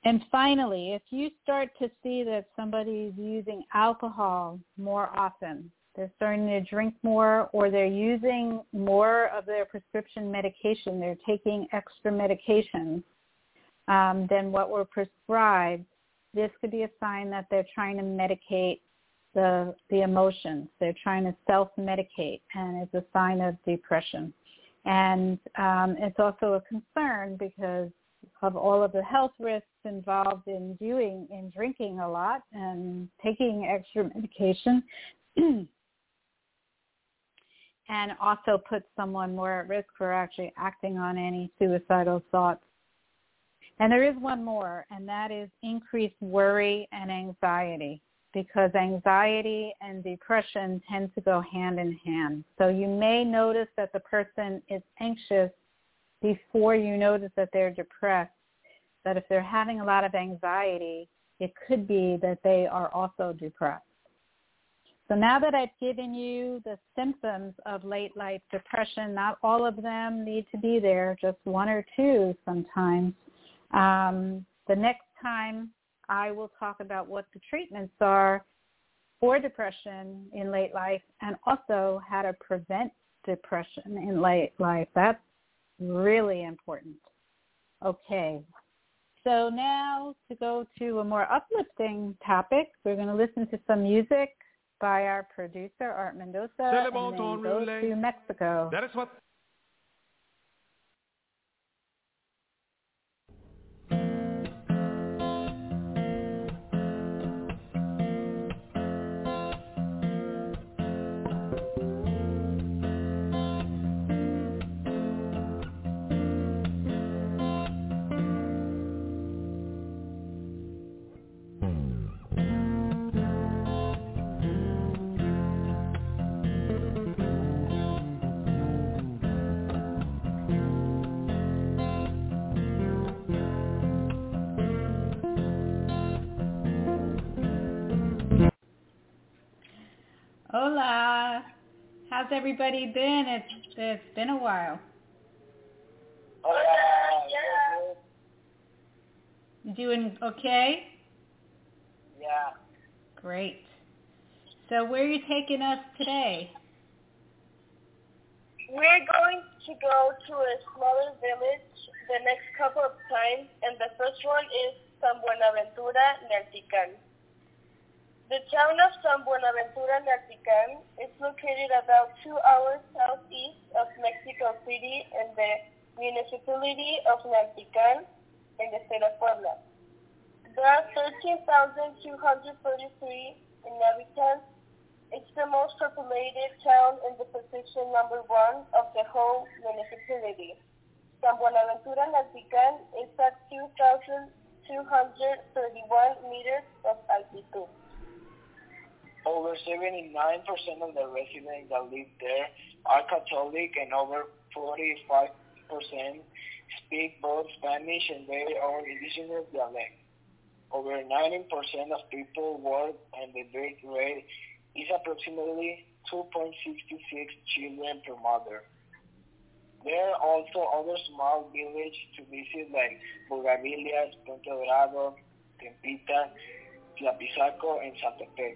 And finally, if you start to see that somebody is using alcohol more often, they're starting to drink more or they're using more of their prescription medication, they're taking extra medications um, than what were prescribed, this could be a sign that they're trying to medicate the the emotions. They're trying to self-medicate, and it's a sign of depression. And um, it's also a concern because of all of the health risks involved in doing in drinking a lot and taking extra medication. [clears throat] and also puts someone more at risk for actually acting on any suicidal thoughts. And there is one more, and that is increased worry and anxiety because anxiety and depression tend to go hand in hand. So you may notice that the person is anxious before you notice that they're depressed. That if they're having a lot of anxiety, it could be that they are also depressed. So now that I've given you the symptoms of late life depression, not all of them need to be there, just one or two sometimes. Um, the next time I will talk about what the treatments are for depression in late life and also how to prevent depression in late life. That's really important. Okay. So now to go to a more uplifting topic, we're going to listen to some music by our producer, Art Mendoza, and then go to Mexico. That is what How's everybody been? It's it's been a while. You doing okay? Yeah. Great. So where are you taking us today? We're going to go to a smaller village the next couple of times, and the first one is San Buenaventura, Naltican. The town of San Buenaventura, Naltican is located about two hours southeast of Mexico City in the municipality of Naltican in the state of Puebla. There are 13,233 inhabitants. It's the most populated town in the position number one of the whole municipality. San Buenaventura, Naltican is at 2,231 meters of altitude. Over 79% of the residents that live there are Catholic and over 45% speak both Spanish and their own indigenous dialect. Over 90% of people work and the birth rate is approximately 2.66 children per mother. There are also other small villages to visit like Bugavillas, Puente Dorado, Tempita, Tlapizaco, and Satepec.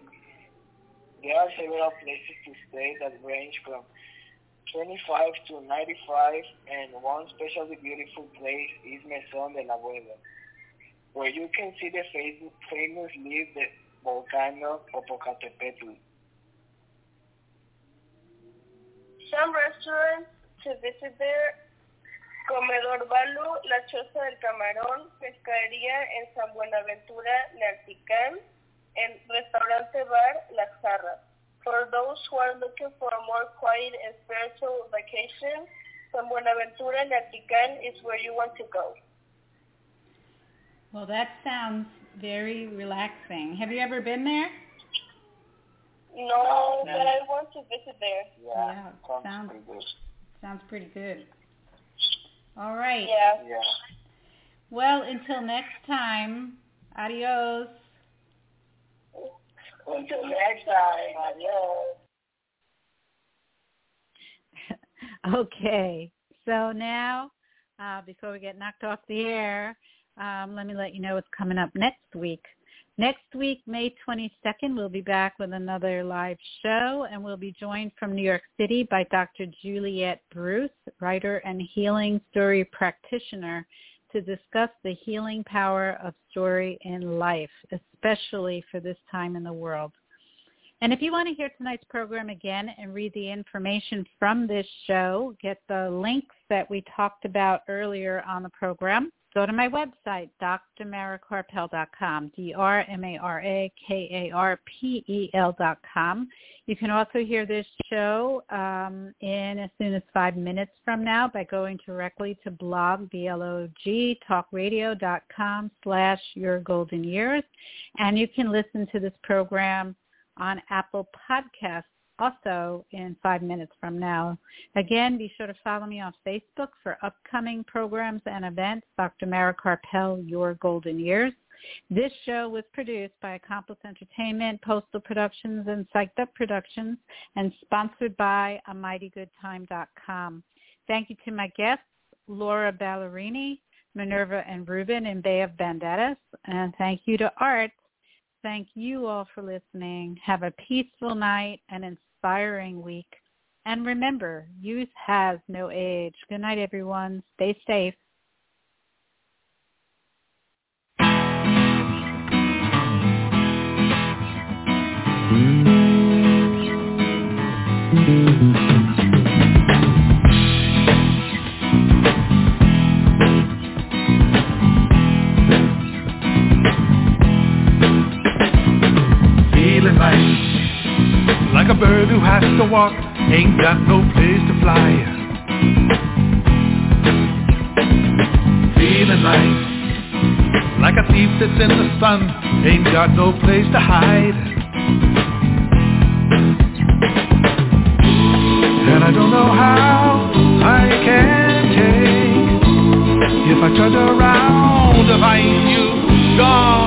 There are several places to stay that range from 25 to 95, and one especially beautiful place is Mesón del Abuelo, where you can see the famous, leaf, the volcano Popocatépetl. Some restaurants to visit there, Comedor Balu, La Choza del Camarón, Pescadería en San Buenaventura, Naltican, and Restaurante Bar La Jarras. For those who are looking for a more quiet and spiritual vacation, San Buenaventura, Naltican is where you want to go. Well, that sounds very relaxing. Have you ever been there? No, No, but I want to visit there. Yeah, Yeah, sounds sounds- pretty good. Sounds pretty good. All right. Yeah. Yeah. Well, until next time, adios. Until next time, adios. [laughs] okay. So now, uh, before we get knocked off the air, um, let me let you know what's coming up next week. Next week, May 22nd, we'll be back with another live show, and we'll be joined from New York City by Dr. Juliette Bruce, writer and healing story practitioner, to discuss the healing power of story in life, especially for this time in the world. And if you want to hear tonight's program again and read the information from this show, get the links that we talked about earlier on the program, go to my website, drmarakarpel.com, D-R-M-A-R-A-K-A-R-P-E-L.com. You can also hear this show um, in as soon as five minutes from now by going directly to blog, B-L-O-G, talkradio.com slash your golden years. And you can listen to this program on Apple Podcasts also in five minutes from now. Again, be sure to follow me on Facebook for upcoming programs and events. Dr. Mara Karpel, Your Golden Years. This show was produced by Accomplice Entertainment, Postal Productions, and Psyched Up Productions, and sponsored by AmightyGoodTime.com. Thank you to my guests, Laura Ballerini, Minerva and Ruben in Bay of Banderas, and thank you to Art. Thank you all for listening. Have a peaceful night and inspiring week. And remember, youth has no age. Good night, everyone. Stay safe. Feeling like like a bird who has to walk, ain't got no place to fly. Feeling like, like a thief that's in the sun, ain't got no place to hide. And I don't know how I can take if I turned around to find you gone